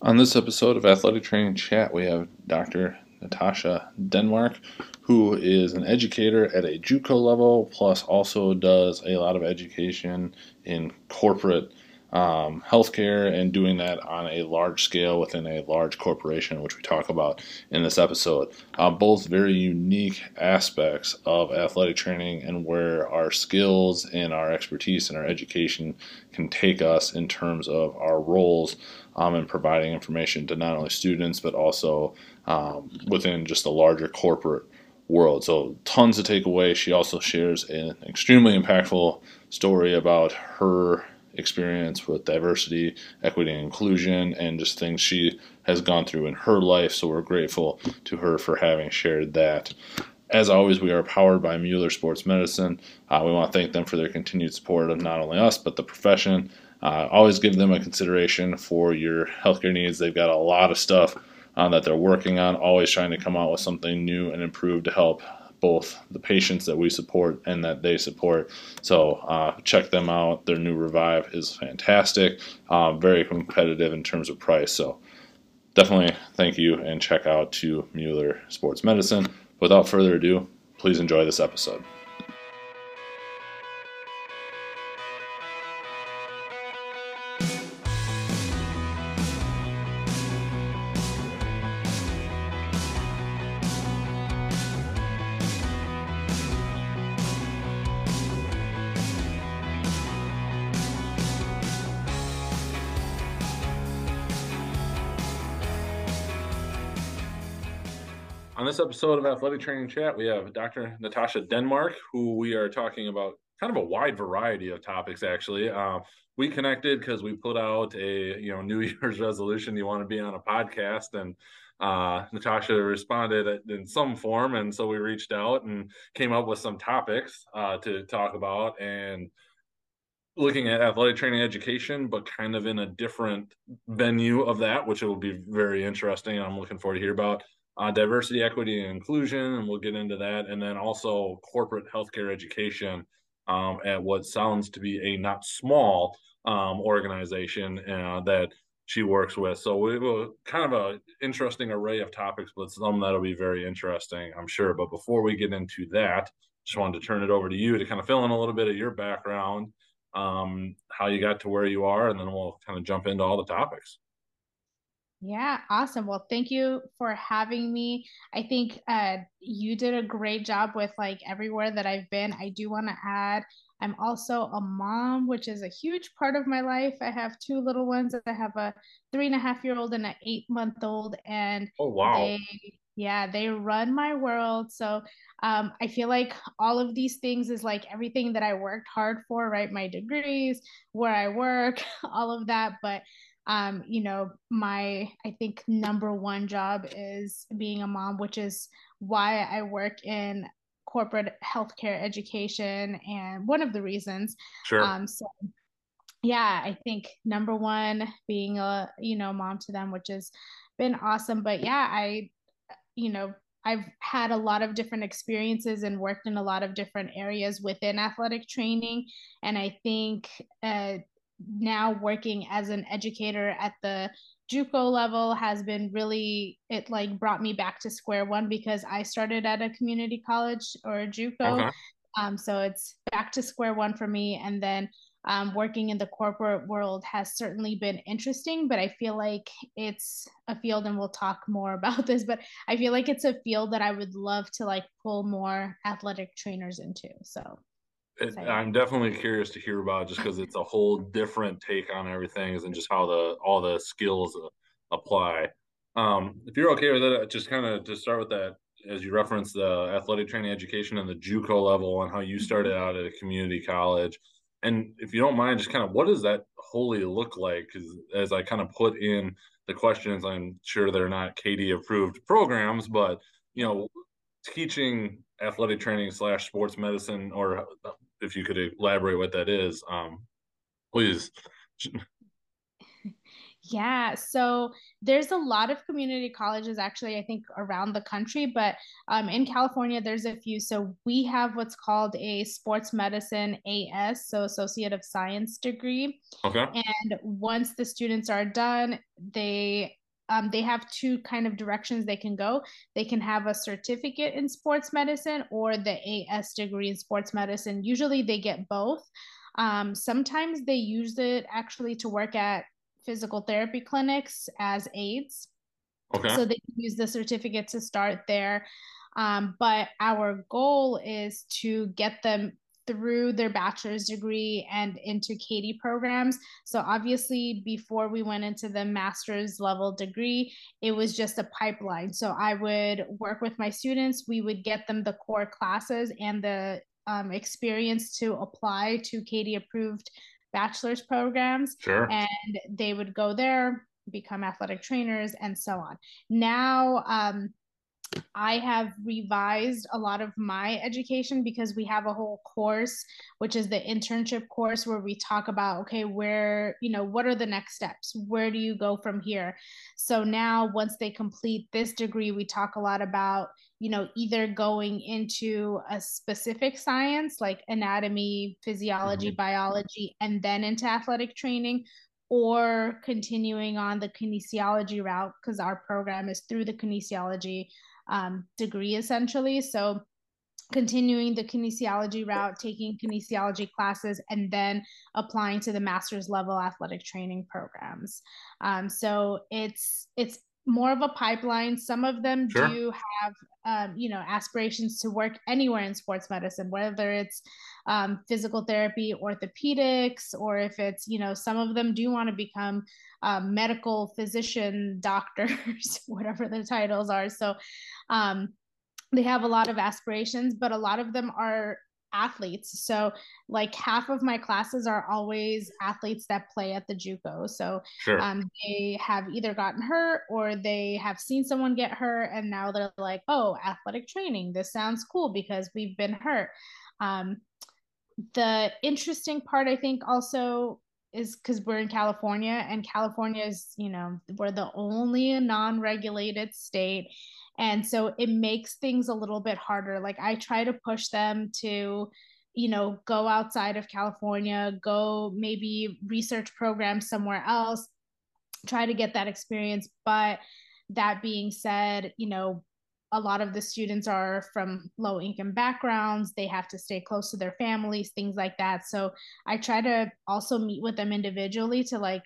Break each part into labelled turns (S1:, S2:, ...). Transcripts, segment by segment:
S1: On this episode of Athletic Training Chat, we have Dr. Natasha Denmark, who is an educator at a JUCO level, plus also does a lot of education in corporate um, healthcare and doing that on a large scale within a large corporation, which we talk about in this episode. Uh, both very unique aspects of athletic training and where our skills and our expertise and our education can take us in terms of our roles um, and providing information to not only students but also um, within just the larger corporate world. So, tons to take away. She also shares an extremely impactful story about her experience with diversity, equity, and inclusion, and just things she has gone through in her life. So we're grateful to her for having shared that. As always, we are powered by Mueller Sports Medicine. Uh, we want to thank them for their continued support of not only us, but the profession. Uh, always give them a consideration for your healthcare needs. They've got a lot of stuff uh, that they're working on, always trying to come out with something new and improved to help both the patients that we support and that they support. So uh, check them out. Their new Revive is fantastic, uh, very competitive in terms of price. So definitely thank you and check out to Mueller Sports Medicine. Without further ado, please enjoy this episode. On this episode of Athletic Training Chat, we have Dr. Natasha Denmark, who we are talking about kind of a wide variety of topics. Actually, uh, we connected because we put out a you know New Year's resolution. You want to be on a podcast, and uh, Natasha responded in some form, and so we reached out and came up with some topics uh, to talk about and looking at athletic training education, but kind of in a different venue of that, which it will be very interesting. I'm looking forward to hear about uh, diversity, equity, and inclusion, and we'll get into that. And then also corporate healthcare education um, at what sounds to be a not small um, organization uh, that she works with. So we will kind of a interesting array of topics, but some that'll be very interesting, I'm sure. But before we get into that, just wanted to turn it over to you to kind of fill in a little bit of your background, um, how you got to where you are, and then we'll kind of jump into all the topics.
S2: Yeah, awesome. Well, thank you for having me. I think uh, you did a great job with like everywhere that I've been. I do want to add, I'm also a mom, which is a huge part of my life. I have two little ones. I have a three and a half year old and an eight month old, and
S1: oh wow,
S2: they, yeah, they run my world. So um, I feel like all of these things is like everything that I worked hard for, right? My degrees, where I work, all of that, but um, you know, my I think number one job is being a mom, which is why I work in corporate healthcare education and one of the reasons.
S1: Sure. Um,
S2: so yeah, I think number one being a you know mom to them, which has been awesome. But yeah, I you know I've had a lot of different experiences and worked in a lot of different areas within athletic training. And I think uh, now working as an educator at the JUCO level has been really it like brought me back to square one because I started at a community college or a JUCO. Okay. Um, so it's back to square one for me. And then um, working in the corporate world has certainly been interesting, but I feel like it's a field, and we'll talk more about this, but I feel like it's a field that I would love to like pull more athletic trainers into. So
S1: it, I'm definitely curious to hear about just because it's a whole different take on everything and just how the all the skills apply. Um, if you're okay with it, just kind of to start with that, as you referenced the athletic training education and the JUCO level and how you started mm-hmm. out at a community college, and if you don't mind, just kind of what does that wholly look like? Because as I kind of put in the questions, I'm sure they're not CAATE approved programs, but you know, teaching athletic training slash sports medicine or if you could elaborate what that is, um, please.
S2: Yeah, so there's a lot of community colleges actually, I think, around the country, but um, in California, there's a few. So we have what's called a sports medicine AS, so Associate of Science degree.
S3: Okay.
S2: And once the students are done, they um, they have two kind of directions they can go. They can have a certificate in sports medicine or the AS degree in sports medicine. Usually they get both. Um, sometimes they use it actually to work at physical therapy clinics as aides.
S3: Okay.
S2: So they can use the certificate to start there. Um, but our goal is to get them through their bachelor's degree and into CAATE programs. So obviously, before we went into the master's level degree, it was just a pipeline. So I would work with my students. We would get them the core classes and the um, experience to apply to CAATE approved bachelor's programs.
S3: Sure.
S2: And they would go there, become athletic trainers, and so on. Now, um, I have revised a lot of my education because we have a whole course, which is the internship course, where we talk about, okay, where, you know, what are the next steps? Where do you go from here? So now, once they complete this degree, we talk a lot about, you know, either going into a specific science like anatomy, physiology, mm-hmm. biology, and then into athletic training, or continuing on the kinesiology route because our program is through the kinesiology um, degree essentially. So continuing the kinesiology route, taking kinesiology classes, and then applying to the master's level athletic training programs. Um, so it's it's more of a pipeline. Some of them sure. do have, um, you know, aspirations to work anywhere in sports medicine, whether it's um, physical therapy, orthopedics, or if it's, you know, some of them do want to become um, medical physician, doctors, whatever the titles are. So um, they have a lot of aspirations, but a lot of them are athletes. So like half of my classes are always athletes that play at the JUCO. So
S3: sure.
S2: um, they have either gotten hurt or they have seen someone get hurt, and now they're like, "Oh, athletic training. This sounds cool because we've been hurt." Um, the interesting part, I think, also is because we're in California, and California is, you know, we're the only non-regulated state. And so it makes things a little bit harder. Like i try to push them to you know go outside of california go maybe research programs somewhere else try to get that experience. But that being said you know a lot of the students are from low income backgrounds they have to stay close to their families things like that so i try to also meet with them individually to like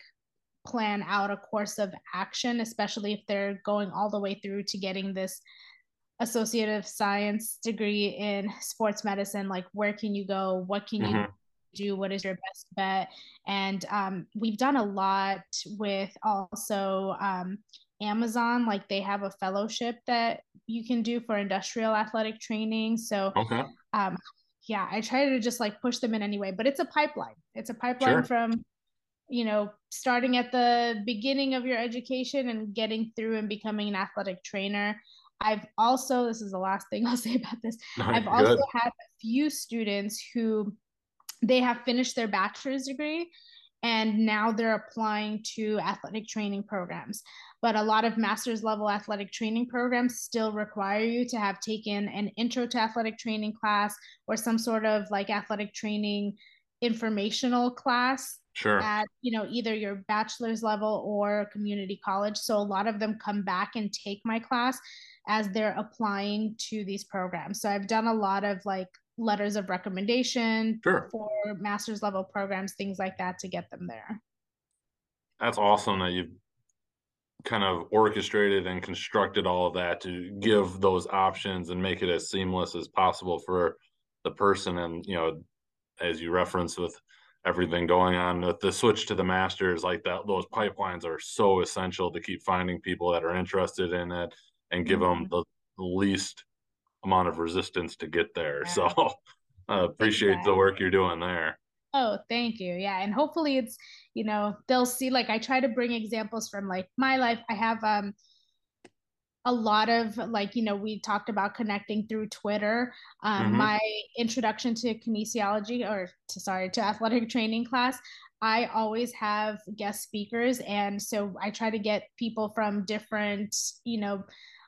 S2: plan out a course of action, especially if they're going all the way through to getting this associative science degree in sports medicine. Like, where can you go? What can mm-hmm. you do? What is your best bet? And um, we've done a lot with also um, Amazon. Like, they have a fellowship that you can do for industrial athletic training. So,
S3: okay.
S2: um, yeah, I try to just like push them in anyway, but it's a pipeline. It's a pipeline sure. from you know, starting at the beginning of your education and getting through and becoming an athletic trainer. I've also, this is the last thing I'll say about this. I've good. also had a few students who they have finished their bachelor's degree and now they're applying to athletic training programs. But a lot of master's level athletic training programs still require you to have taken an intro to athletic training class or some sort of like athletic training informational class
S3: sure.
S2: at you know either your bachelor's level or community college so a lot of them come back and take my class as they're applying to these programs so i've done a lot of like letters of recommendation
S3: sure.
S2: for master's level programs things like that to get them there
S3: that's awesome that you've kind of orchestrated and constructed all of that to give those options and make it as seamless as possible for the person and you know as you referenced with everything going on with the switch to the masters like that those pipelines are so essential to keep finding people that are interested in it and give mm-hmm. them the, least amount of resistance to get there yeah. so uh, appreciate exactly. the work you're doing there
S2: oh thank you yeah and hopefully it's you know they'll see like i try to bring examples from like my life i have um a lot of like you know we talked about connecting through twitter um, mm-hmm. my introduction to kinesiology or to sorry to athletic training class I always have guest speakers. And so I try to get people from different, you know,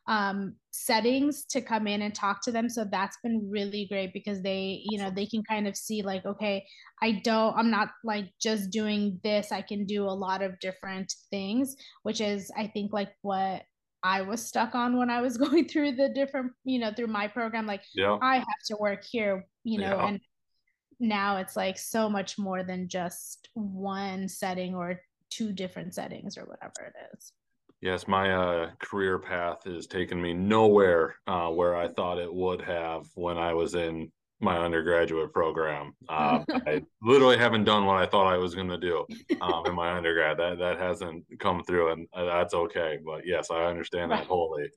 S2: um, settings to come in and talk to them. So that's been really great because they, you know, they can kind of see like, okay, I don't, I'm not like just doing this. I can do a lot of different things, which is, I think, like what I was stuck on when I was going through the different, you know, through my program. Like, yeah. I have to work here, you know, yeah. and now it's like so much more than just one setting or two different settings or whatever it is.
S1: Yes, my uh, career path has taken me nowhere uh, where I thought it would have when I was in my undergraduate program. Uh, I literally haven't done what I thought I was going to do um, in my undergrad. That that hasn't come through, and uh, that's okay. But yes, I understand right. that wholly.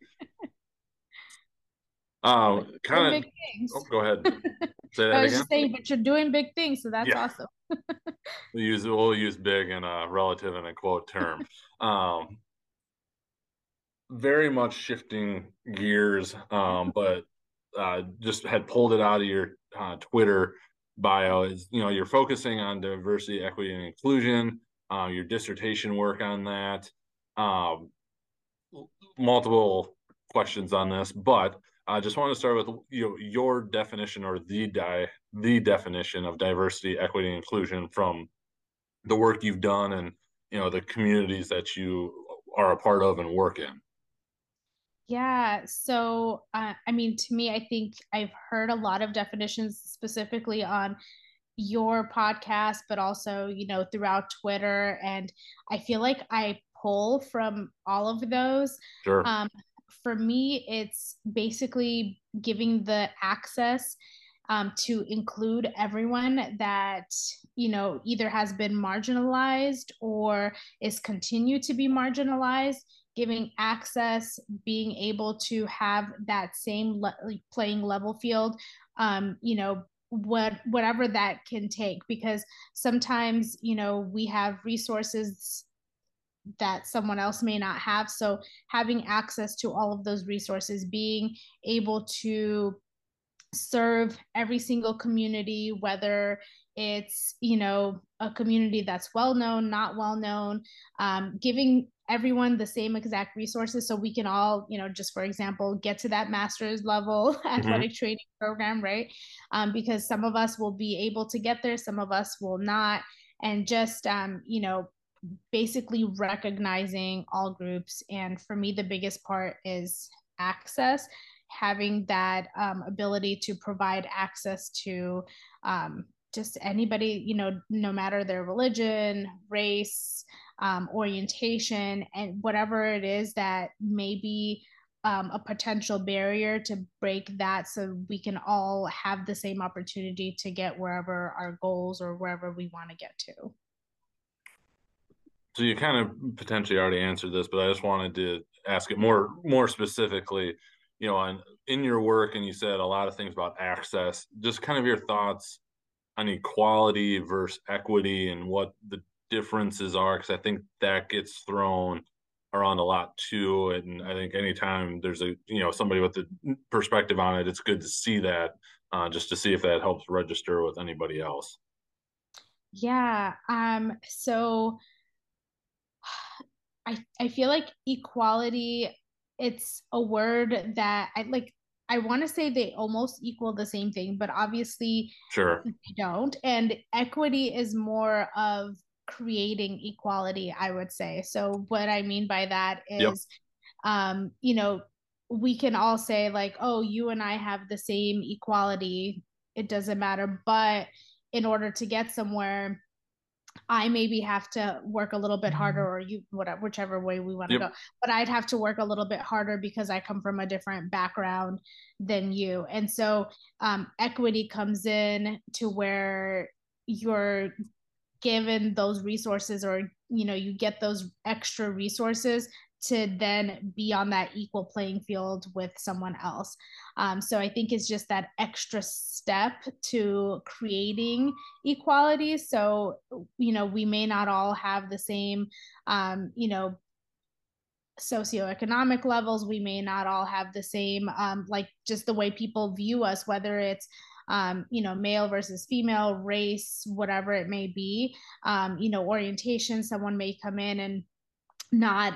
S1: Um, kind of. Oh, go ahead.
S2: Say that I was again? just saying, but you're doing big things, so that's yeah. awesome.
S1: we use we'll use big in a relative and a quote term. Um, very much shifting gears, um, but uh, just had pulled it out of your uh, Twitter bio. Is you know you're focusing on diversity, equity, and inclusion. Uh, your dissertation work on that. Um, multiple questions on this, but I just want to start with you know, your definition or the di- the definition of diversity, equity, and inclusion from the work you've done and you know the communities that you are a part of and work in.
S2: Yeah. So, uh, I mean, to me, I think I've heard a lot of definitions specifically on your podcast, but also, you know, throughout Twitter. And I feel like I pull from all of those. Sure. Um, for me, it's basically giving the access um, to include everyone that you know either has been marginalized or is continued to be marginalized giving access, being able to have that same le- playing level field, um, you know, what whatever that can take. Because sometimes you know we have resources that someone else may not have. So having access to all of those resources being able to serve every single community whether it's you know a community that's well known not well known um, giving everyone the same exact resources so we can all you know just for example get to that master's level mm-hmm. athletic training program right um, because some of us will be able to get there some of us will not and just um, you know basically recognizing all groups and for me the biggest part is access having that um, ability to provide access to um, just anybody you know no matter their religion race um, orientation, and whatever it is that may be um, a potential barrier to break that so we can all have the same opportunity to get wherever our goals or wherever we want to get to.
S1: So you kind of potentially already answered this, but I just wanted to ask it more more specifically. You know, on in your work, and you said a lot of things about access. Just kind of your thoughts on equality versus equity, and what the differences are because I think that gets thrown around a lot too. And I think anytime there's a you know somebody with a perspective on it, it's good to see that uh, just to see if that helps register with anybody else.
S2: Yeah. Um. So I I feel like equality. It's a word that I like. I want to say they almost equal the same thing, but obviously
S1: sure
S2: they don't. And equity is more of creating equality i would say so what i mean by that is yep. um you know we can all say like oh you and i have the same equality it doesn't matter but in order to get somewhere I maybe have to work a little bit harder, mm-hmm. or you, whatever, whichever way we want to yep. go. But I'd have to work a little bit harder because I come from a different background than you, and so um, equity comes in to where you're given those resources or you know you get those extra resources to then be on that equal playing field with someone else. Um, so I think it's just that extra step to creating equality. So, you know, we may not all have the same, um, you know, socioeconomic levels. We may not all have the same, um, like just the way people view us, whether it's um, you know, male versus female, race, whatever it may be, um, you know, orientation. Someone may come in and not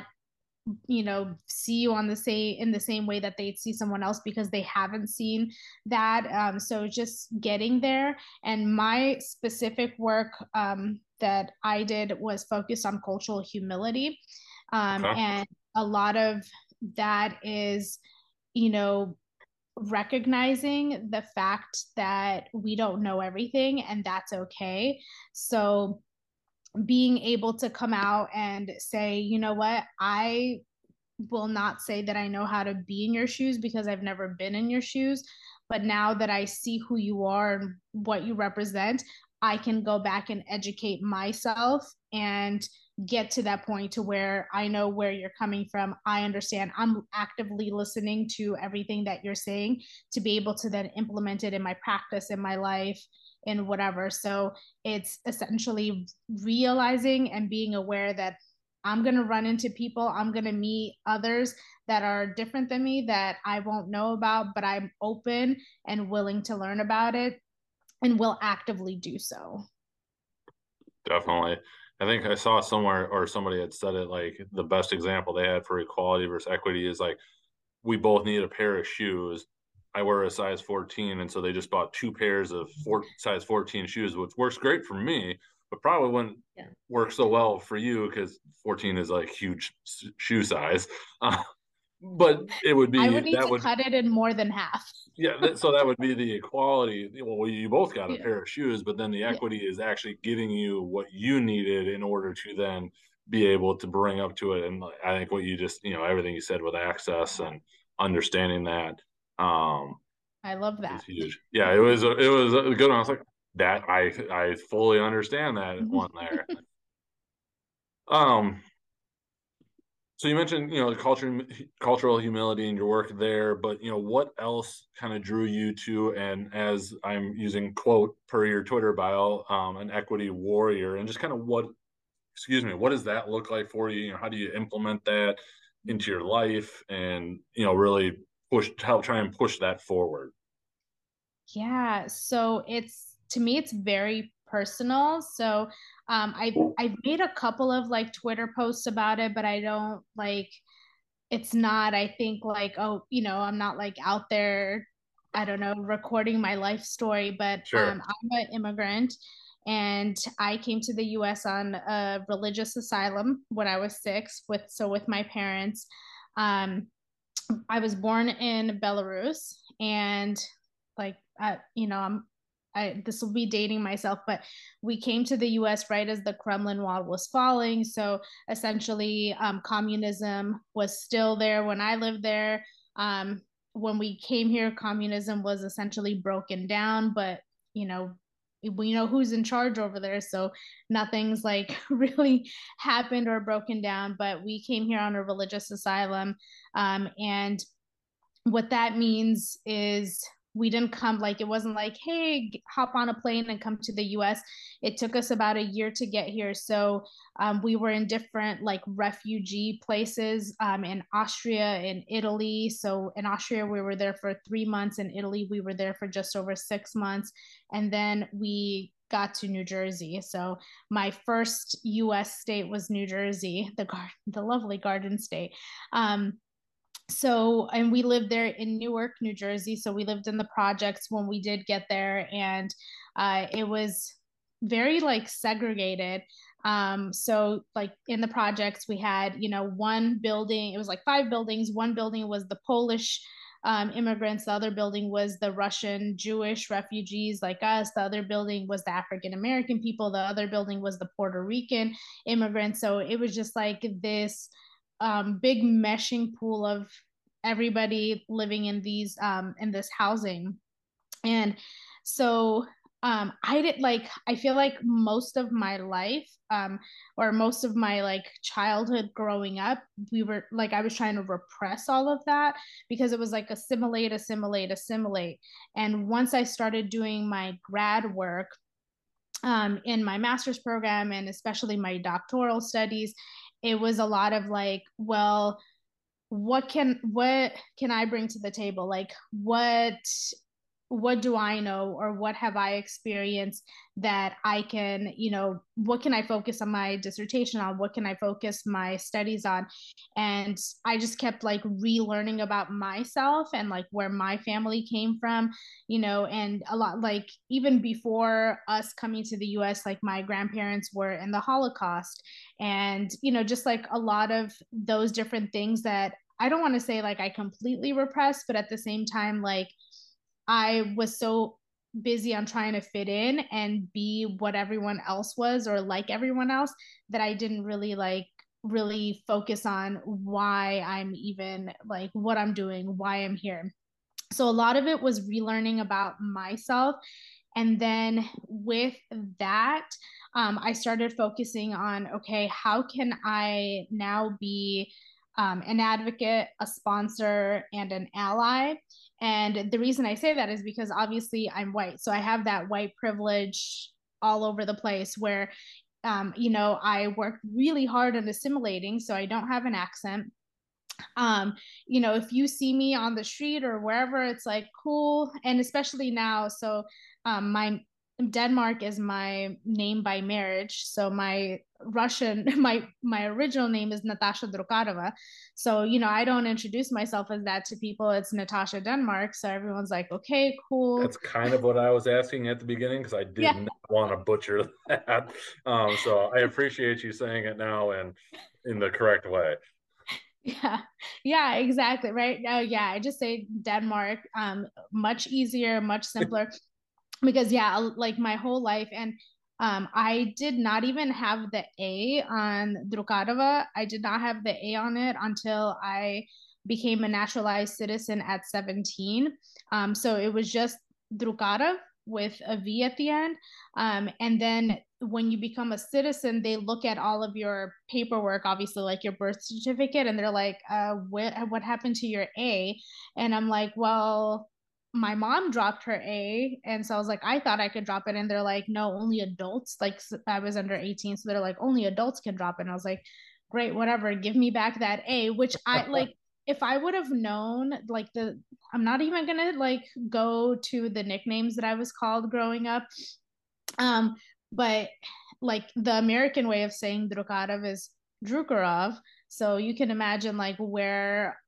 S2: you know see you on the same in the same way that they'd see someone else because they haven't seen that um, so just getting there and my specific work um, that i did was focused on cultural humility um, okay. and a lot of that is you know recognizing the fact that we don't know everything and that's okay so being able to come out and say, you know what, I will not say that I know how to be in your shoes because I've never been in your shoes. But now that I see who you are and what you represent, I can go back and educate myself and get to that point to where I know where you're coming from. I understand. I'm actively listening to everything that you're saying to be able to then implement it in my practice in my life in whatever. So it's essentially realizing and being aware that I'm going to run into people, I'm going to meet others that are different than me that I won't know about, but I'm open and willing to learn about it and will actively do so.
S1: Definitely. I think I saw somewhere or somebody had said it like the mm-hmm. best example they had for equality versus equity is like we both need a pair of shoes I wear a size 14, and so they just bought two pairs of mm-hmm. four, size 14 shoes, which works great for me, but probably wouldn't yeah. work so well for you because 14 is like huge shoe size. But it would be
S2: I would need
S1: that
S2: to would, cut it in more than half.
S1: yeah, that, so that would be the equality. Well, you both got a yeah. pair of shoes, but then the equity yeah. is actually getting you what you needed in order to then be able to bring up to it. And I think what you just, you know, everything you said with access and understanding that um,
S2: I love that.
S1: Huge. Yeah, it was a, it was a good one. I was like, that I I fully understand that one there. um. So you mentioned you know culture cultural humility in your work there, but you know what else kind of drew you to and as I'm using quote per your Twitter bio, um, an equity warrior, and just kind of what excuse me, what does that look like for you? You know, how do you implement that into your life and you know really push help try and push that forward
S2: yeah so it's to me it's very personal so um i i've made a couple of like twitter posts about it but i don't like it's not i think like oh you know i'm not like out there i don't know recording my life story but sure. um, i'm an immigrant and i came to the us on a religious asylum when i was six with so with my parents um I was born in Belarus and like I, you know I'm I this will be dating myself but we came to the US right as the Kremlin wall was falling. So essentially um, communism was still there when I lived there. Um, when we came here communism was essentially broken down but you know we know who's in charge over there. So nothing's like really happened or broken down but we came here on a religious asylum. Um, and what that means is we didn't come like it wasn't like hey hop on a plane and come to the us it took us about a year to get here so um, we were in different like refugee places um, in austria in italy so in austria we were there for three months in italy we were there for just over six months and then we got to New Jersey. So my first U.S. state was New Jersey, the gar- the lovely Garden State. Um, so and we lived there in newark new jersey so we lived in the projects when we did get there and uh, it was very like segregated. Um, so like in the projects we had you know one building it was like five buildings. One building was the polish um, immigrants. The other building was the russian jewish refugees like us. The other building was the african american people. The other building was the puerto rican immigrants. So it was just like this um, big meshing pool of everybody living in these um, in this housing. And so um, i did like i feel like most of my life um, or most of my like childhood growing up we were like i was trying to repress all of that because it was like assimilate assimilate assimilate. And once i started doing my grad work um, in my master's program and especially my doctoral studies it was a lot of like well what can what can i bring to the table? Like what what do I know or what have I experienced that I can, you know, what can I focus on my dissertation on? What can I focus my studies on? And I just kept like relearning about myself and like where my family came from, you know, and a lot like even before us coming to the US, like my grandparents were in the Holocaust. And, you know, just like a lot of those different things that I don't want to say like I completely repressed, but at the same time, like, I was so busy on trying to fit in and be what everyone else was or like everyone else that I didn't really like really focus on why I'm even like what I'm doing, why I'm here. So a lot of it was relearning about myself. And then with that, um, I started focusing on okay, how can I now be um, an advocate, a sponsor, and an ally? And the reason I say that is because obviously I'm white. So I have that white privilege all over the place where, um, you know, I work really hard on assimilating. So I don't have an accent. Um, you know, if you see me on the street or wherever, it's like cool. And especially now, so um, my Denmark is my name by marriage. So my Russian, my my original name is Natasha Drukarova. So you know, I don't introduce myself as that to people. It's Natasha Denmark. So everyone's like, okay, cool.
S1: That's kind of what I was asking at the beginning because I did yeah. not want to butcher that. Um, so I appreciate you saying it now and in the correct way.
S2: Yeah, yeah, exactly. Right. Oh, yeah. I just say Denmark. Um, much easier, much simpler because yeah like my whole life and um, I did not even have the A on Drukarova. I did not have the A on it until I became a naturalized citizen at 17. Um, so it was just Drukarov with a V at the end. Um, and then when you become a citizen, they look at all of your paperwork, obviously, like your birth certificate, and they're like, uh, what, what happened to your A? And I'm like, well, my mom dropped her A. And so I was like, I thought I could drop it. And they're like, no, only adults. Like I was under 18. So they're like, only adults can drop it. And I was like, great, whatever. Give me back that A, which I like. if I would have known, like the, I'm not even gonna like go to the nicknames that I was called growing up. Um, but like the American way of saying Drukarov is Drukarov. So you can imagine like where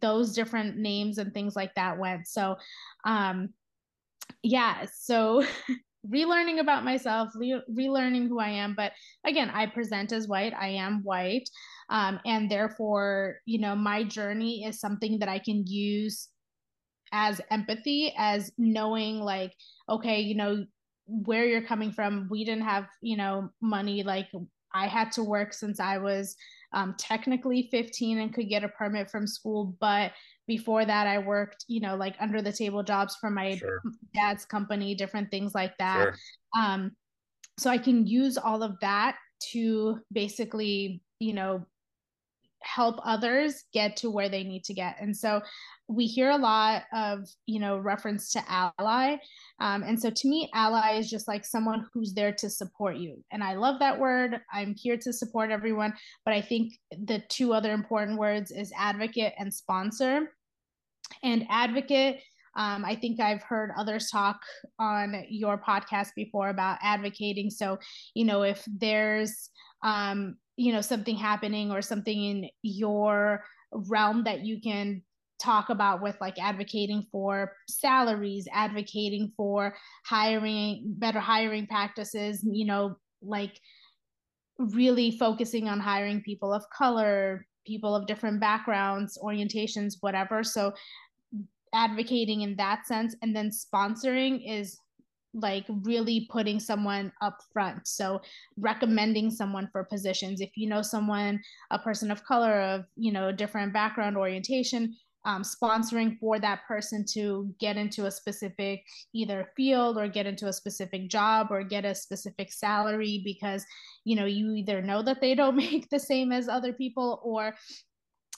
S2: those different names and things like that went. So, um, yeah, so relearning about myself, re- relearning who I am. But again, I present as white, I am white. Um, and therefore, you know, my journey is something that I can use as empathy, as knowing, like, okay, you know, where you're coming from. We didn't have, you know, money. Like, I had to work since I was um, technically 15 and could get a permit from school. But before that, I worked, you know, like under the table jobs for my sure. dad's company, different things like that. Sure. Um, so I can use all of that to basically, you know, help others get to where they need to get. And so we hear a lot of you know reference to ally. Um, and so to me ally is just like someone who's there to support you. And i love that word. I'm here to support everyone. But i think the two other important words is advocate and sponsor. And advocate um, i think i've heard others talk on your podcast before about advocating. So you know if there's um, you know something happening or something in your realm that you can talk about with like advocating for salaries, advocating for hiring, better hiring practices, you know, like really focusing on hiring people of color, people of different backgrounds, orientations, whatever. So advocating in that sense and then sponsoring is like really putting someone up front. So recommending someone for positions. If you know someone a person of color of you know different background orientation um, sponsoring for that person to get into a specific either field or get into a specific job or get a specific salary because you know you either know that they don't make the same as other people or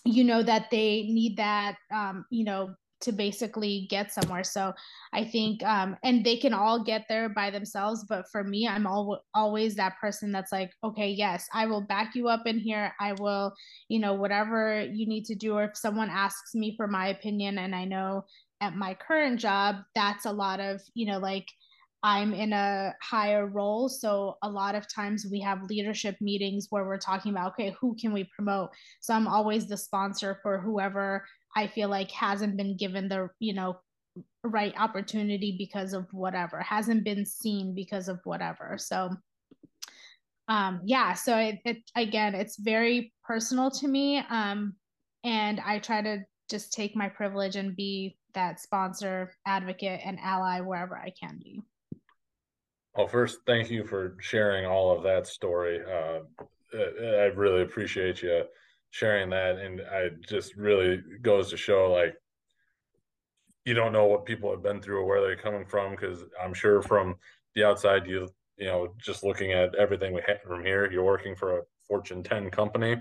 S2: you know that they need that um, you know to basically get somewhere. So I think, um, and they can all get there by themselves. But for me, I'm al- always that person that's like, okay, yes, I will back you up in here. I will, you know, whatever you need to do. Or if someone asks me for my opinion and I know at my current job, that's a lot of, you know, like I'm in a higher role. So a lot of times we have leadership meetings where we're talking about, okay, who can we promote? So I'm always the sponsor for whoever I feel like hasn't been given the, you know, right opportunity because of whatever, hasn't been seen because of whatever. So um yeah, so it, it again, it's very personal to me. Um and I try to just take my privilege and be that sponsor, advocate, and ally wherever I can be.
S1: Well, first, thank you for sharing all of that story. Uh, I really appreciate you sharing that, and I just really goes to show like you don't know what people have been through or where they're coming from because I'm sure from the outside you you know just looking at everything we have from here, you're working for a Fortune 10 company,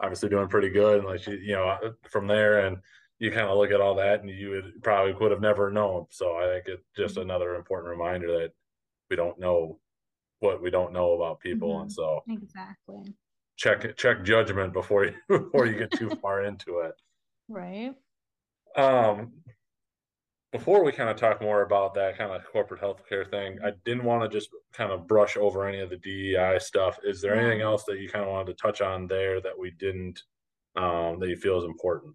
S1: obviously doing pretty good, and like you, you know from there and you kind of look at all that and you would probably would have never known. So I think it's just mm-hmm. another important reminder that we don't know what we don't know about people, mm-hmm. and so
S2: exactly
S1: check check judgment before you before you get too far into it.
S2: Right.
S1: Um, before we kind of talk more about that kind of corporate healthcare thing, I didn't want to just kind of brush over any of the DEI stuff. Is there anything else that you kind of wanted to touch on there that we didn't um, that you feel is important?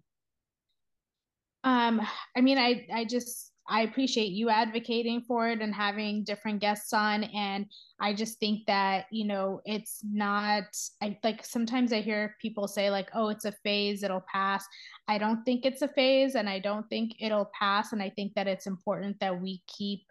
S2: Um, I mean, I I just I appreciate you advocating for it and having different guests on. And I just think that, you know, it's not, I like sometimes I hear people say, like, oh, it's a phase, it'll pass. I don't think it's a phase and I don't think it'll pass. And I think that it's important that we keep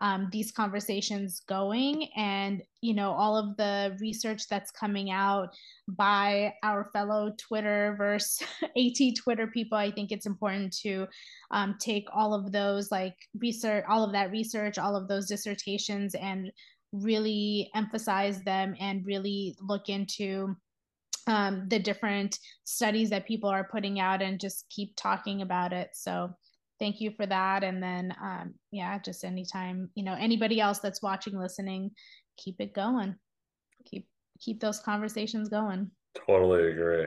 S2: um, these conversations going. And you know all of the research that's coming out by our fellow twitter versus at twitter people i think it's important to um, take all of those like research all of that research all of those dissertations and really emphasize them and really look into um, the different studies that people are putting out and just keep talking about it. So thank you for that. And then um, yeah just anytime you know anybody else that's watching listening keep it going. Keep keep those conversations going.
S1: Totally agree.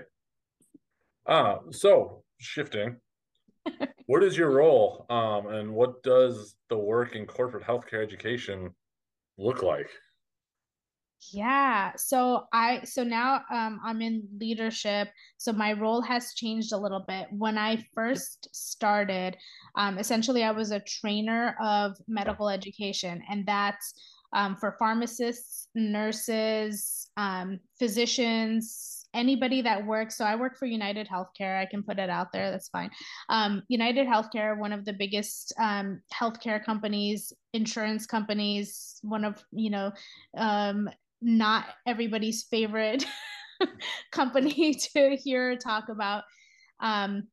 S1: Uh so shifting. What is your role um and what does the work in corporate healthcare education look like
S2: yeah. So I so now um I'm in leadership. So my role has changed a little bit. When I first started, um essentially I was a trainer of medical education and that's um, for pharmacists, nurses, um, physicians, anybody that works. So I work for United Healthcare. I can put it out there. That's fine. Um, United Healthcare, one of the biggest um, healthcare companies, insurance companies, one of you know um, not everybody's favorite company to hear talk about. Um,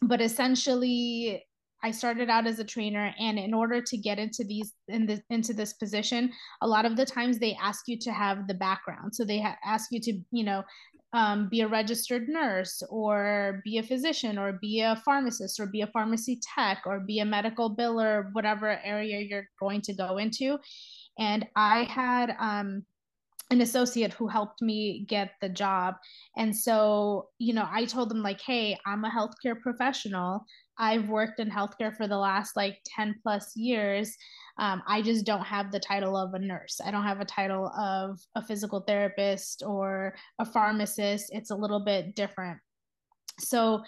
S2: but essentially, I started out as a trainer, and in order to get into these in the into this position, a lot of the times they ask you to have the background. So they ha- ask you to, you know, um, be a registered nurse, or be a physician, or be a pharmacist, or be a pharmacy tech, or be a medical biller, whatever area you're going to go into. And I had um, an associate who helped me get the job. And so, you know, I told them, like, hey, I'm a healthcare professional. I've worked in healthcare for the last like 10 plus years. Um, I just don't have the title of a nurse. I don't have a title of a physical therapist or a pharmacist. It's a little bit different. So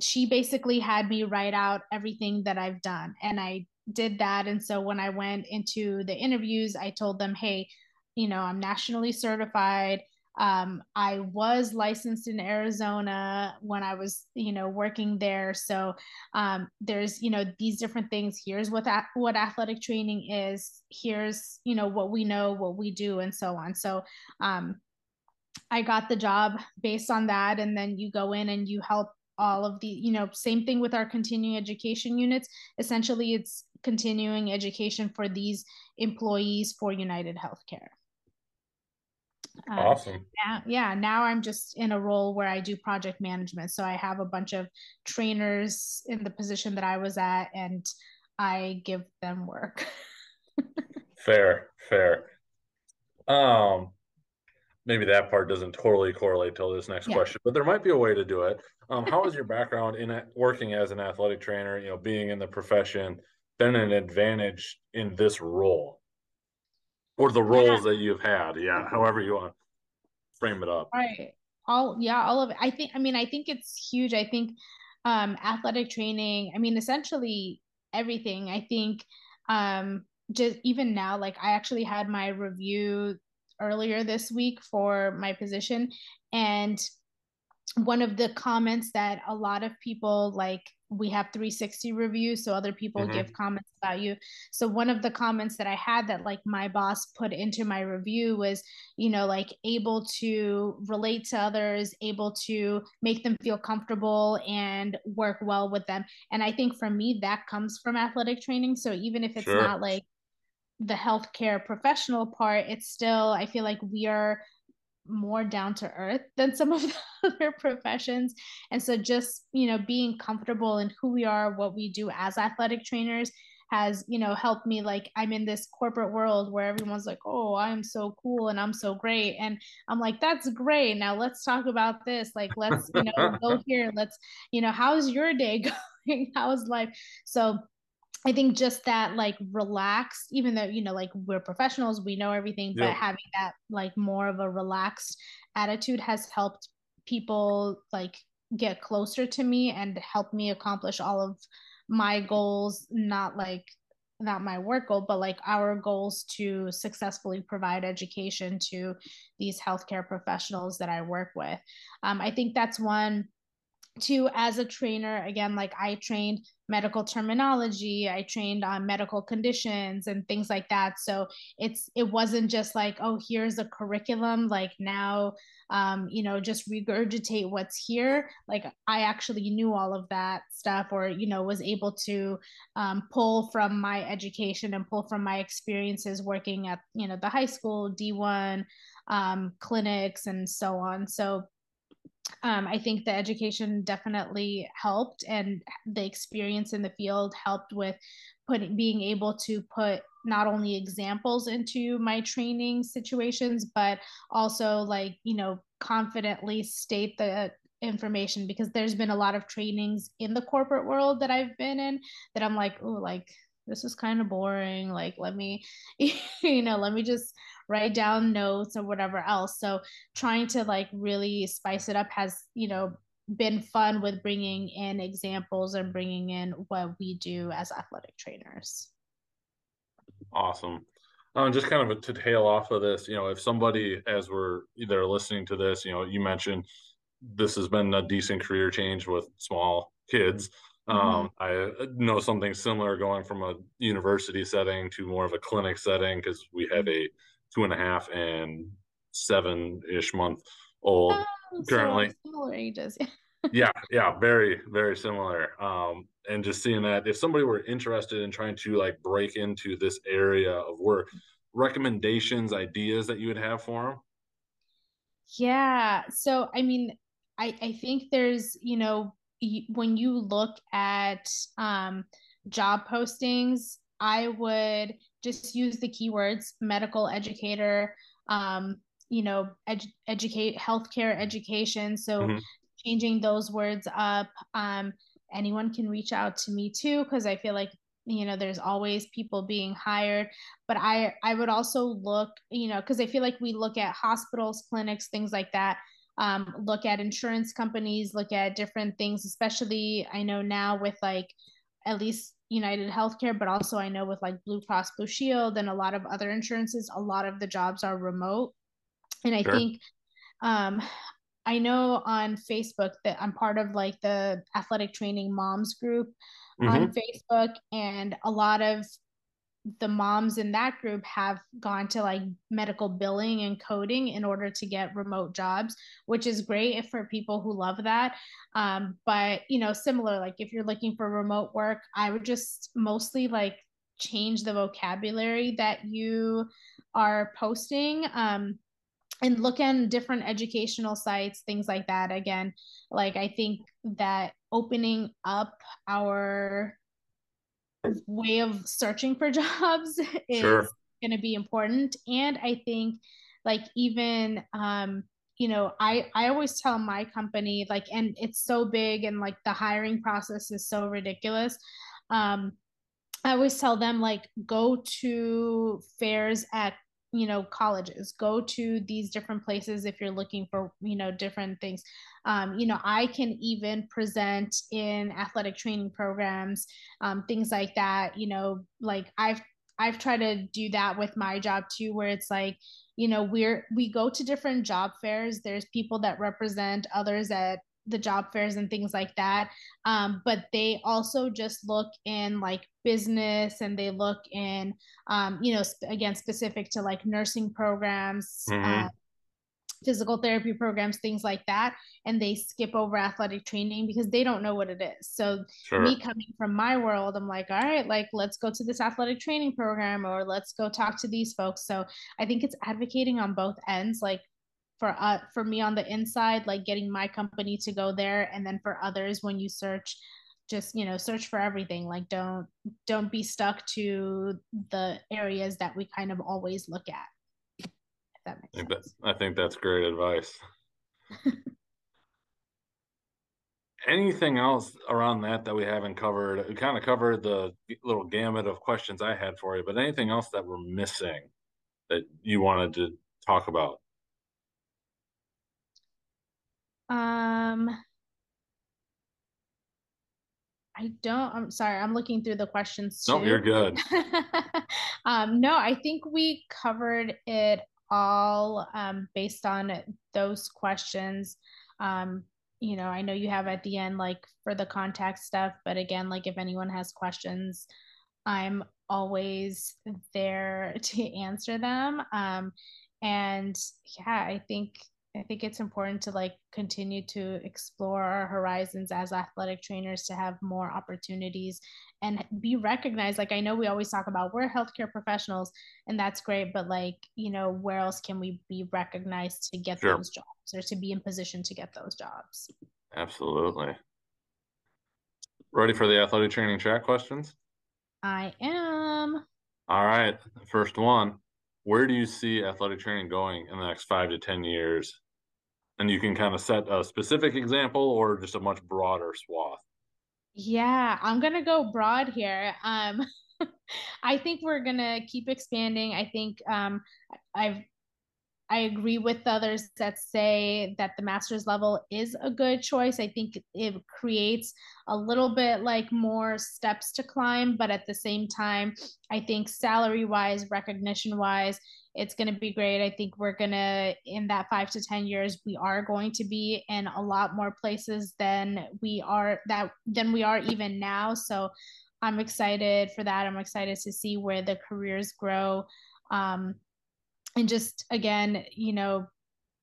S2: she basically had me write out everything that I've done. And I did that. And so when I went into the interviews, I told them, hey, you know, I'm nationally certified. Um, I was licensed in Arizona when I was, you know, working there. So um, there's, you know, these different things. Here's what that what athletic training is. Here's, you know, what we know, what we do, and so on. So um, I got the job based on that, and then you go in and you help all of the, you know, same thing with our continuing education units. Essentially, it's continuing education for these employees for United Healthcare.
S1: Uh, awesome.
S2: Now, yeah, now I'm just in a role where I do project management. So I have a bunch of trainers in the position that I was at, and I give them work.
S1: fair, fair. Um, maybe that part doesn't totally correlate to this next yeah. question, but there might be a way to do it. Um, how is your background in working as an athletic trainer? You know, being in the profession, been an advantage in this role, or the roles yeah. that you've had? Yeah, however you want to frame it up.
S2: Right. All yeah, all of it. I think. I mean, I think it's huge. I think um, athletic training. I mean, essentially everything. I think um, just even now, like I actually had my review earlier this week for my position and one of the comments that a lot of people like we have 360 reviews so other people mm-hmm. give comments about you so one of the comments that i had that like my boss put into my review was you know like able to relate to others able to make them feel comfortable and work well with them and i think for me that comes from athletic training so even if it's sure. not like the healthcare professional part, it's still, I feel like we are more down to earth than some of the other professions. And so just, you know, being comfortable in who we are, what we do as athletic trainers has, you know, helped me like I'm in this corporate world where everyone's like, "Oh, I'm so cool and I'm so great." And I'm like, "That's great. Now let's talk about this. Like let's, you know, go here. Let's, you know, how's your day going? how's life?" So I think just that like relaxed, even though, you know, like we're professionals, we know everything, but having that like more of a relaxed attitude has helped people like get closer to me and help me accomplish all of my goals, not like not my work goal, but like our goals to successfully provide education to these healthcare professionals that I work with. Um, I think that's one to as a trainer again like i trained medical terminology i trained on medical conditions and things like that. So it's it wasn't just like oh here's a curriculum like now um, you know just regurgitate what's here. Like i actually knew all of that stuff or you know was able to um, pull from my education and pull from my experiences working at you know the high school d1 um, clinics and so on. So um, I think the education definitely helped, and the experience in the field helped with putting being able to put not only examples into my training situations, but also like you know confidently state the information because there's been a lot of trainings in the corporate world that I've been in that I'm like, oh, like this is kind of boring. Like, let me, you know, let me just write down notes or whatever else. So trying to like really spice it up has, you know, been fun with bringing in examples and bringing in what we do as athletic trainers.
S1: Awesome. Um, just kind of to tail off of this, you know, if somebody, as we're either listening to this, you know, you mentioned this has been a decent career change with small kids. Mm-hmm. Um, I know something similar going from a university setting to more of a clinic setting because we have a two and a half and seven ish month old oh, currently. So similar ages. yeah, yeah, very, very similar. Um, and just seeing that if somebody were interested in trying to like break into this area of work, recommendations, ideas that you would have for them?
S2: Yeah. So, I mean, I, I think there's, you know, when you look at um, job postings, I would just use the keywords medical educator, um, you know, ed- educate healthcare education. So mm-hmm. changing those words up. Um, anyone can reach out to me too because I feel like you know there's always people being hired but i i would also look you know because i feel like we look at hospitals clinics things like that um, look at insurance companies, look at different things, especially I know now with like at least United Healthcare, but also I know with like Blue Cross Blue Shield and a lot of other insurances, a lot of the jobs are remote. And I sure. think um, I know on Facebook that I'm part of like the athletic training moms group mm-hmm. on Facebook, and a lot of the moms in that group have gone to like medical billing and coding in order to get remote jobs which is great if for people who love that. Um, but you know similar like if you're looking for remote work i would just mostly like change the vocabulary that you are posting um, and look at different educational sites things like that. Again like i think that opening up our way of searching for jobs is sure. going to be important. And I think like even um you know i i always tell my company like and it's so big and like the hiring process is so ridiculous um i always tell them like go to fairs at you know colleges. Go to these different places if you're looking for you know different things. Um, you know i can even present in athletic training programs um, things like that you know like i've i've tried to do that with my job too where it's like you know we're we go to different job fairs. There's people that represent others at the job fairs and things like that um, but they also just look in like business and they look in um, you know sp- again specific to like nursing programs mm-hmm. uh, physical therapy programs, things like that, and they skip over athletic training because they don't know what it is. So sure. me coming from my world, I'm like, all right, like let's go to this athletic training program or let's go talk to these folks. So I think it's advocating on both ends, like for uh for me on the inside, like getting my company to go there, and then for others when you search just you know search for everything like don't don't be stuck to the areas that we kind of always look at
S1: that makes I think sense. That, I think that's great advice. Anything else around that that we haven't covered? We kind of covered the little gamut of questions I had for you, but anything else that we're missing that you wanted to talk about?
S2: Um, I don't. I'm sorry. I'm looking through the questions.
S1: No, you're good.
S2: um, no, I think we covered it all um, based on those questions. Um, you know, I know you have at the end, like for the contact stuff, but again, like if anyone has questions, I'm always there to answer them. Um, and yeah, I think I think it's important to like continue to explore our horizons as athletic trainers to have more opportunities and be recognized. Like I know we always talk about we're healthcare professionals and that's great, but like, you know, where else can we be recognized to get sure. those jobs or to be in position to get those jobs?
S1: Absolutely. Ready for the athletic training chat questions?
S2: I am.
S1: All right. First one. Where do you see athletic training going in the next five to 10 years and you can kind of set a specific example or just a much broader swath.
S2: Yeah i'm gonna go broad here. Um i think we're gonna keep expanding. I think um i've I agree with others that say that the master's level is a good choice. I think it creates a little bit like more steps to climb, but at the same time, I think salary wise, recognition wise, it's going to be great. I think we're going to, in that five to 10 years, we are going to be in a lot more places than we are that than we are even now. So I'm excited for that. I'm excited to see where the careers grow. Um, and just again, you know,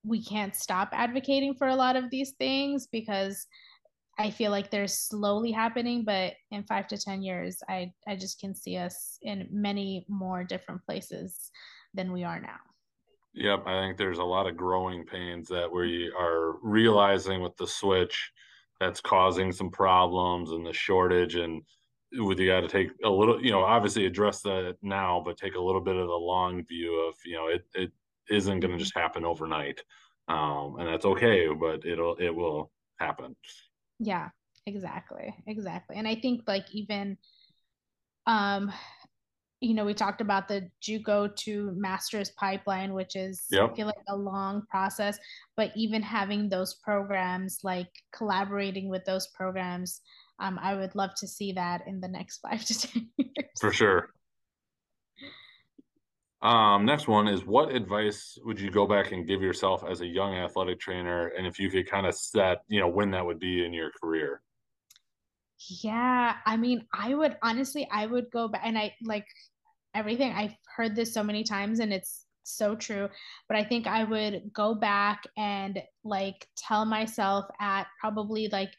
S2: we can't stop advocating for a lot of these things because I feel like they're slowly happening, but in five to 10 years, I, I just can see us in many more different places than we are now.
S1: Yep, I think there's a lot of growing pains that we are realizing with the switch that's causing some problems and the shortage and with you got to take a little you know obviously address that now but take a little bit of the long view of you know it, it isn't going to just happen overnight. Um and that's okay but it'll it will happen.
S2: Yeah exactly exactly. And i think like even um you know, we talked about the JUCO to master's pipeline, which is yep. I feel like a long process. But even having those programs, like collaborating with those programs, um, I would love to see that in the next five to ten years.
S1: For sure. Um, next one is what advice would you go back and give yourself as a young athletic trainer? And if you could kind of set, you know, when that would be in your career.
S2: Yeah, I mean, I would honestly, I would go back and I like everything. I've heard this so many times and it's so true. But I think I would go back and like tell myself at probably like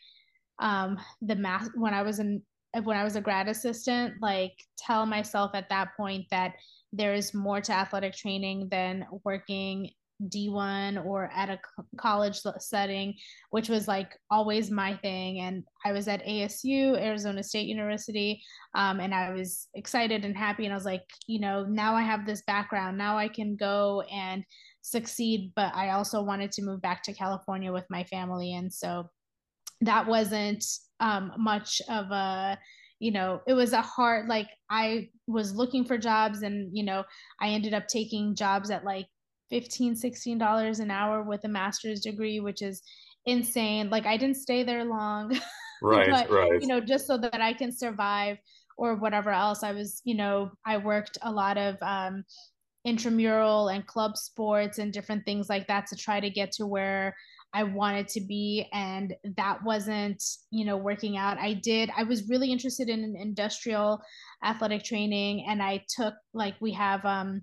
S2: um the math when I was in when I was a grad assistant, like tell myself at that point that there is more to athletic training than working D1 or at a college setting, which was like always my thing. And I was at ASU, Arizona State University, um, and I was excited and happy. And I was like, you know, now I have this background. Now I can go and succeed but i also wanted to move back to california with my family and so that wasn't um, much of a you know it was a hard like i was looking for jobs and you know i ended up taking jobs at like 15 16 dollars an hour with a master's degree which is insane. Like i didn't stay there long.
S1: Right
S2: but,
S1: right.
S2: you know just so that i can survive or whatever else i was you know i worked a lot of um intramural and club sports and different things like that to try to get to where I wanted to be and that wasn't, you know, working out. I did I was really interested in industrial athletic training and I took like we have um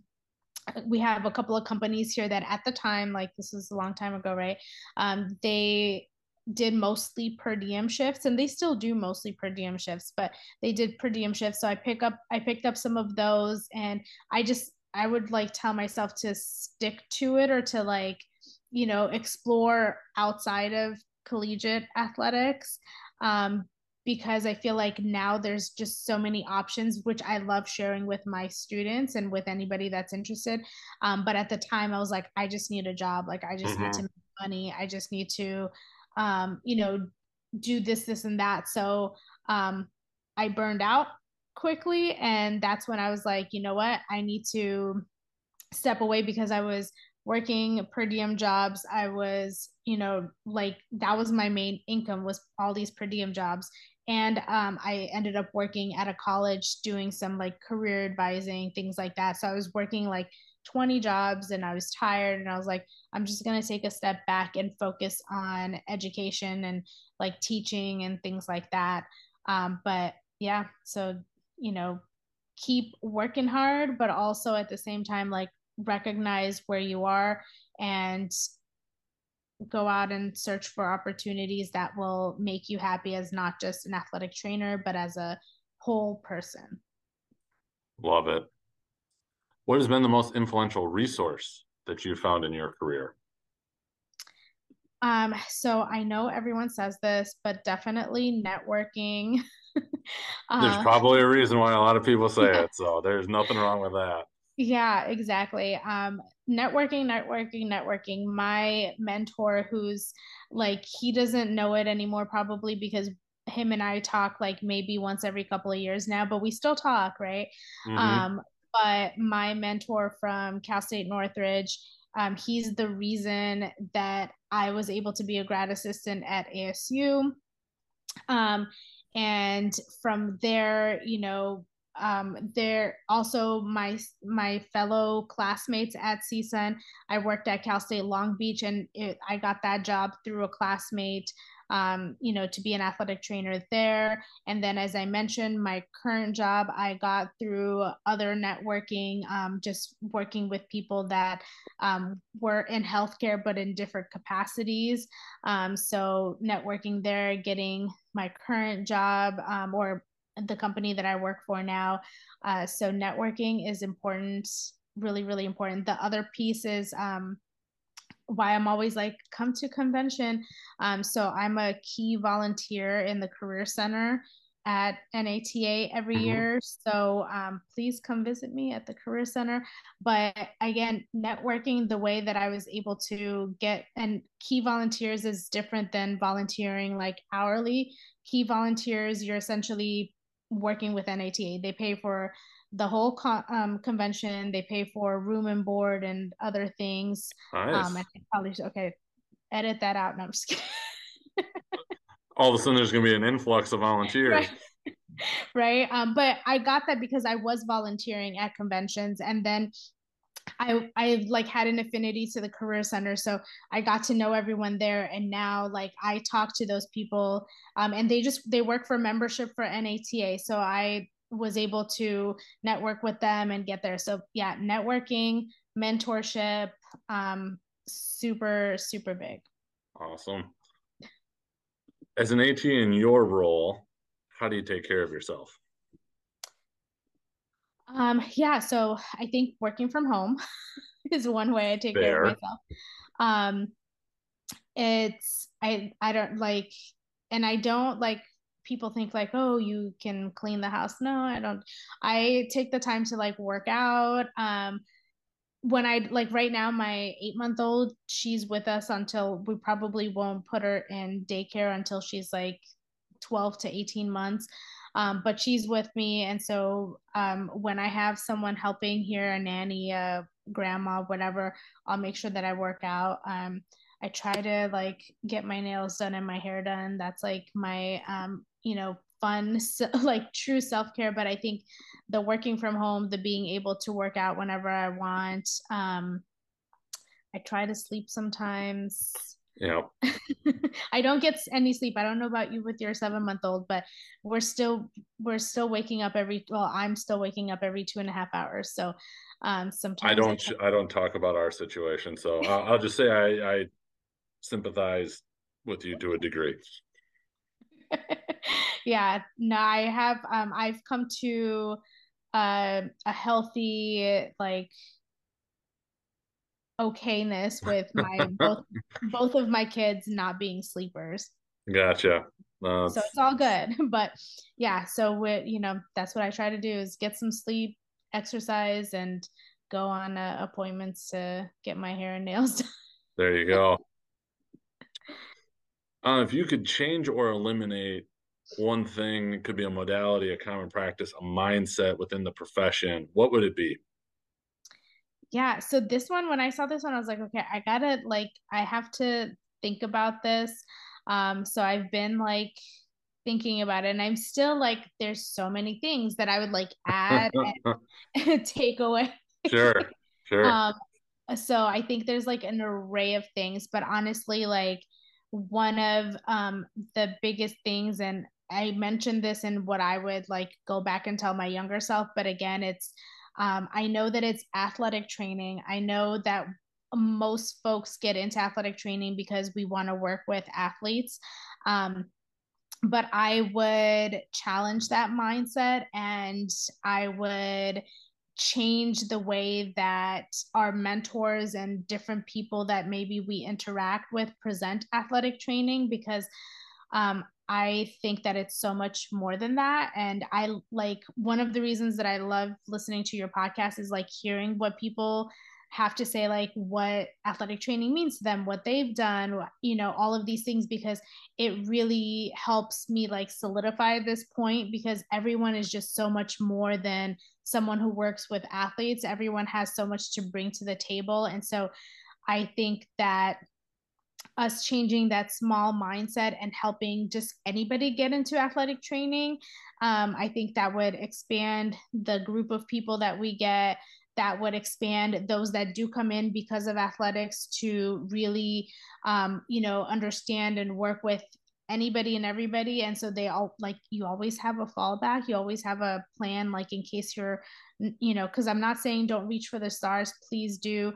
S2: we have a couple of companies here that at the time like this was a long time ago, right? Um they did mostly per diem shifts and they still do mostly per diem shifts but they did per diem shifts so i pick up i picked up some of those and i just i would like tell myself to stick to it or to like you know, explore outside of collegiate athletics. Um, because I feel like now there's just so many options, which I love sharing with my students and with anybody that's interested. Um, but at the time, I was like, I just need a job. Like, I just mm-hmm. need to make money. I just need to, um, you know, do this, this, and that. So um, I burned out quickly. And that's when I was like, you know what? I need to step away because I was working per diem jobs i was you know like that was my main income was all these per diem jobs. And um, i ended up working at a college doing some like career advising things like that. So i was working like 20 jobs and i was tired and i was like i'm just going to take a step back and focus on education and like teaching and things like that. Um, but yeah so you know keep working hard but also at the same time like recognize where you are and go out and search for opportunities that will make you happy as not just an athletic trainer but as a whole person.
S1: Love it. What has been the most influential resource that you found in your career?
S2: Um so i know everyone says this but definitely networking.
S1: Uh, there's probably a reason why a lot of people say yeah. it so there's nothing wrong with that
S2: yeah, exactly. Um, networking, networking, networking. My mentor, who's like, he doesn't know it anymore, probably because him and I talk like maybe once every couple of years now, but we still talk, right? Mm-hmm. Um, but my mentor from Cal State Northridge, um, he's the reason that I was able to be a grad assistant at ASU. Um, and from there, you know, um, they're also my my fellow classmates at CSUN. I worked at Cal State Long Beach, and it, I got that job through a classmate. Um, you know, to be an athletic trainer there. And then, as I mentioned, my current job I got through other networking, um, just working with people that um, were in healthcare but in different capacities. Um, so, networking there, getting my current job um, or the company that I work for now. Uh, so networking is important, really, really important. The other piece is um, why I'm always like, come to convention. Um, so I'm a key volunteer in the Career Center at NATA every mm-hmm. year. So um, please come visit me at the Career Center. But again, networking, the way that I was able to get and key volunteers is different than volunteering like hourly. Key volunteers, you're essentially working with NATA. They pay for the whole con- um, convention. They pay for room and board and other things. Nice. Um, probably okay, edit that out. No, I'm just kidding.
S1: All of a sudden, there's going to be an influx of volunteers.
S2: Right. right. Um, but I got that because I was volunteering at conventions, and then I I like had an affinity to the career center, so I got to know everyone there, and now like I talk to those people, um, and they just they work for membership for NATA, so I was able to network with them and get there. So yeah, networking, mentorship, um, super super big.
S1: Awesome. As an AT in your role, how do you take care of yourself?
S2: Um, yeah, so I think working from home is one way I take Fair. care of myself. Um, it's I I don't like, and I don't like people think like oh you can clean the house no i don't i take the time to like work out um when I like right now, my eight month old, she's with us until we probably won't put her in daycare until she's like 12 to 18 months. Um, but she's with me. And so um, when I have someone helping here, a nanny, a grandma, whatever, I'll make sure that I work out. Um, I try to like get my nails done and my hair done. That's like my, um, you know, fun, like true self care. But I think the working from home, the being able to work out whenever I want. Um, I try to sleep sometimes.
S1: Yeah.
S2: I don't get any sleep. I don't know about you with your seven month old, but we're still we're still waking up every well, I'm still waking up every two and a half hours. So um sometimes
S1: I don't I, I don't talk about our situation. So I'll, I'll just say I, I sympathize with you to a degree.
S2: yeah, no, I have um I've come to uh, a healthy like okayness with my both both of my kids not being sleepers.
S1: Gotcha.
S2: Uh, so it's all good. But yeah, so with you know, that's what I try to do is get some sleep, exercise and go on uh, appointments to get my hair and nails done.
S1: There you go. Uh, if you could change or eliminate one thing, it could be a modality, a common practice, a mindset within the profession, what would it be?
S2: Yeah. So this one, when I saw this one, I was like, okay, I gotta like, I have to think about this. Um, so I've been like thinking about it, and I'm still like, there's so many things that I would like add and take away.
S1: Sure. Sure.
S2: Um, so I think there's like an array of things, but honestly, like one of um, the biggest things, and I mentioned this in what I would like go back and tell my younger self, but again, it's um, I know that it's athletic training. I know that most folks get into athletic training because we want to work with athletes. Um, but I would challenge that mindset and I would change the way that our mentors and different people that maybe we interact with present athletic training because um, I think that it's so much more than that. And I like one of the reasons that I love listening to your podcast is like hearing what people have to say like what athletic training means to them what they've done you know all of these things because it really helps me like solidify this point because everyone is just so much more than someone who works with athletes everyone has so much to bring to the table and so i think that us changing that small mindset and helping just anybody get into athletic training um, i think that would expand the group of people that we get that would expand those that do come in because of athletics to really um, you know understand and work with anybody and everybody and so they all like you always have a fallback you always have a plan like in case you're you know because i'm not saying don't reach for the stars please do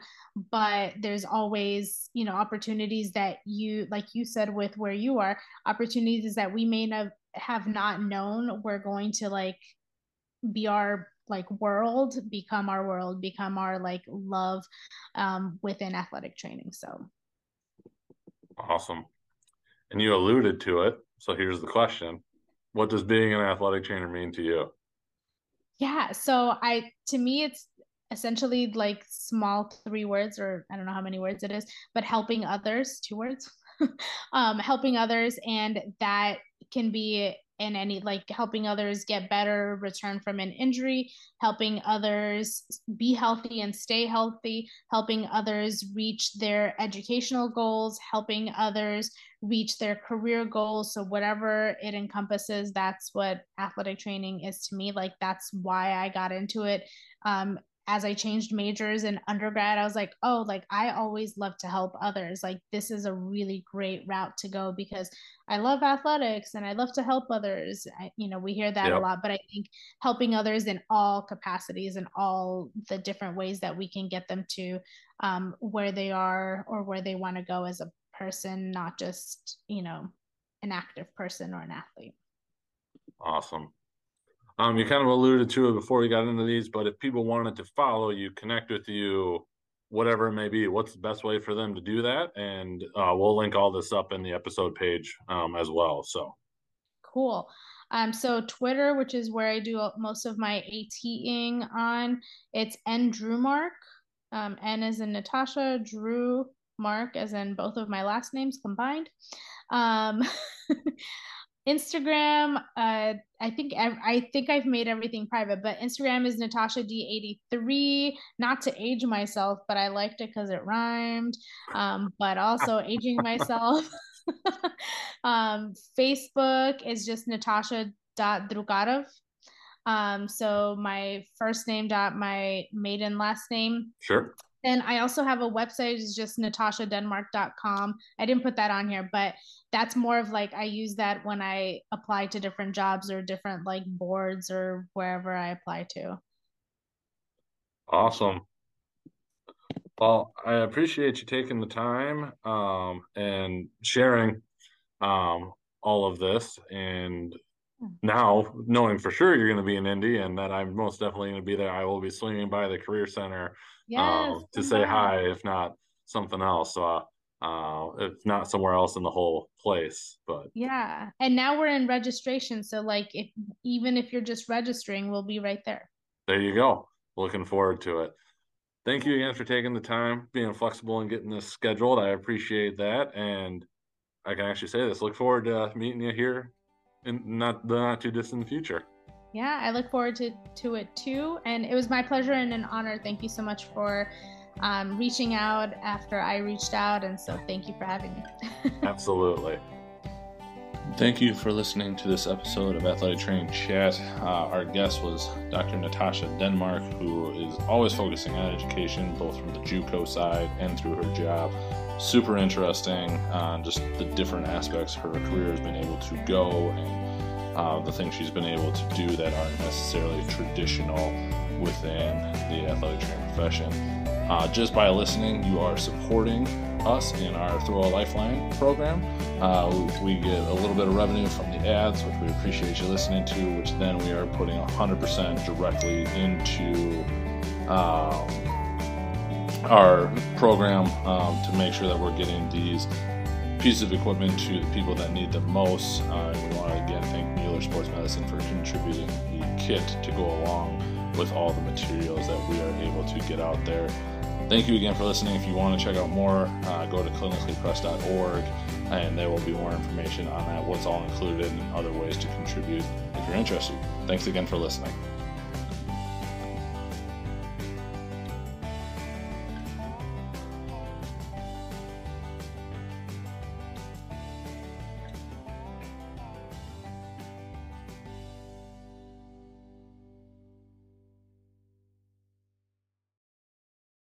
S2: but there's always you know opportunities that you like you said with where you are opportunities that we may not have not known we're going to like be our like world become our world become our like love um, within athletic training so.
S1: Awesome and you alluded to it. So here's the question. What does being an athletic trainer mean to you?
S2: Yeah. So i to me it's essentially like small three words or i don't know how many words it is but helping others two words um helping others. And that can be in any like helping others get better, return from an injury, helping others be healthy and stay healthy, helping others reach their educational goals, helping others reach their career goals. So, whatever it encompasses, that's what athletic training is to me. Like, that's why I got into it. Um, as I changed majors in undergrad, I was like, oh, like I always love to help others. Like this is a really great route to go because I love athletics and I love to help others. I, you know, we hear that yep. a lot, but I think helping others in all capacities and all the different ways that we can get them to um, where they are or where they want to go as a person, not just, you know, an active person or an athlete.
S1: Awesome. Um, you kind of alluded to it before we got into these, but if people wanted to follow you, connect with you, whatever it may be, what's the best way for them to do that? And uh, we'll link all this up in the episode page um, as well. So
S2: cool. Um, so Twitter, which is where I do most of my ATing on, it's N Drumark. Um, N is in Natasha, Drew, Mark, as in both of my last names combined. Um, Instagram, uh, I think I think I've made everything private, but Instagram is Natasha D83. Not to age myself, but I liked it because it rhymed. Um, but also aging myself. um, Facebook is just Natasha dot Drukarov. Um, so my first name dot my maiden last name.
S4: Sure.
S2: And I also have a website, it's just natashadenmark.com. I didn't put that on here, but that's more of like I use that when I apply to different jobs or different like boards or wherever I apply to.
S4: Awesome. Well, I appreciate you taking the time um, and sharing um, all of this. And now, knowing for sure you're going to be in Indy and that I'm most definitely going to be there, I will be swinging by the Career Center yes, um, to say hi, if not something else. So, uh, uh, if not somewhere else in the whole place. But
S2: yeah, and now we're in registration, so like if even if you're just registering, we'll be right there.
S4: There you go. Looking forward to it. Thank you again for taking the time, being flexible and getting this scheduled. I appreciate that, and I can actually say this. Look forward to meeting you here in not the not too distant future
S2: yeah, I look forward to, to it too. And it was my pleasure and an honor. Thank you so much for um, reaching out after I reached out. And so thank you for having me.
S4: Absolutely.
S1: Thank you for listening to this episode of Athletic Training Chat. Uh, our guest was Dr. Natasha Denmark, who is always focusing on education, both from the JUCO side and through her job. Super interesting on just the different aspects her career has been able to go and uh, the things she's been able to do that aren't necessarily traditional within the athletic training profession. Uh, just by listening, you are supporting us in our Throw a Lifeline program. Uh, we, get a little bit of revenue from the ads, which we appreciate you listening to, which then we are putting 100% directly into um, our program um, to make sure that we're getting these pieces of equipment to the people that need them most. Uh, we want to Sports Medicine for contributing the kit to go along with all the materials that we are able to get out there. Thank you again for listening. If you want to check out more, uh, go to clinicallypress.org and there will be more information on that, what's all included, and other ways to contribute if you're interested. Thanks again for listening.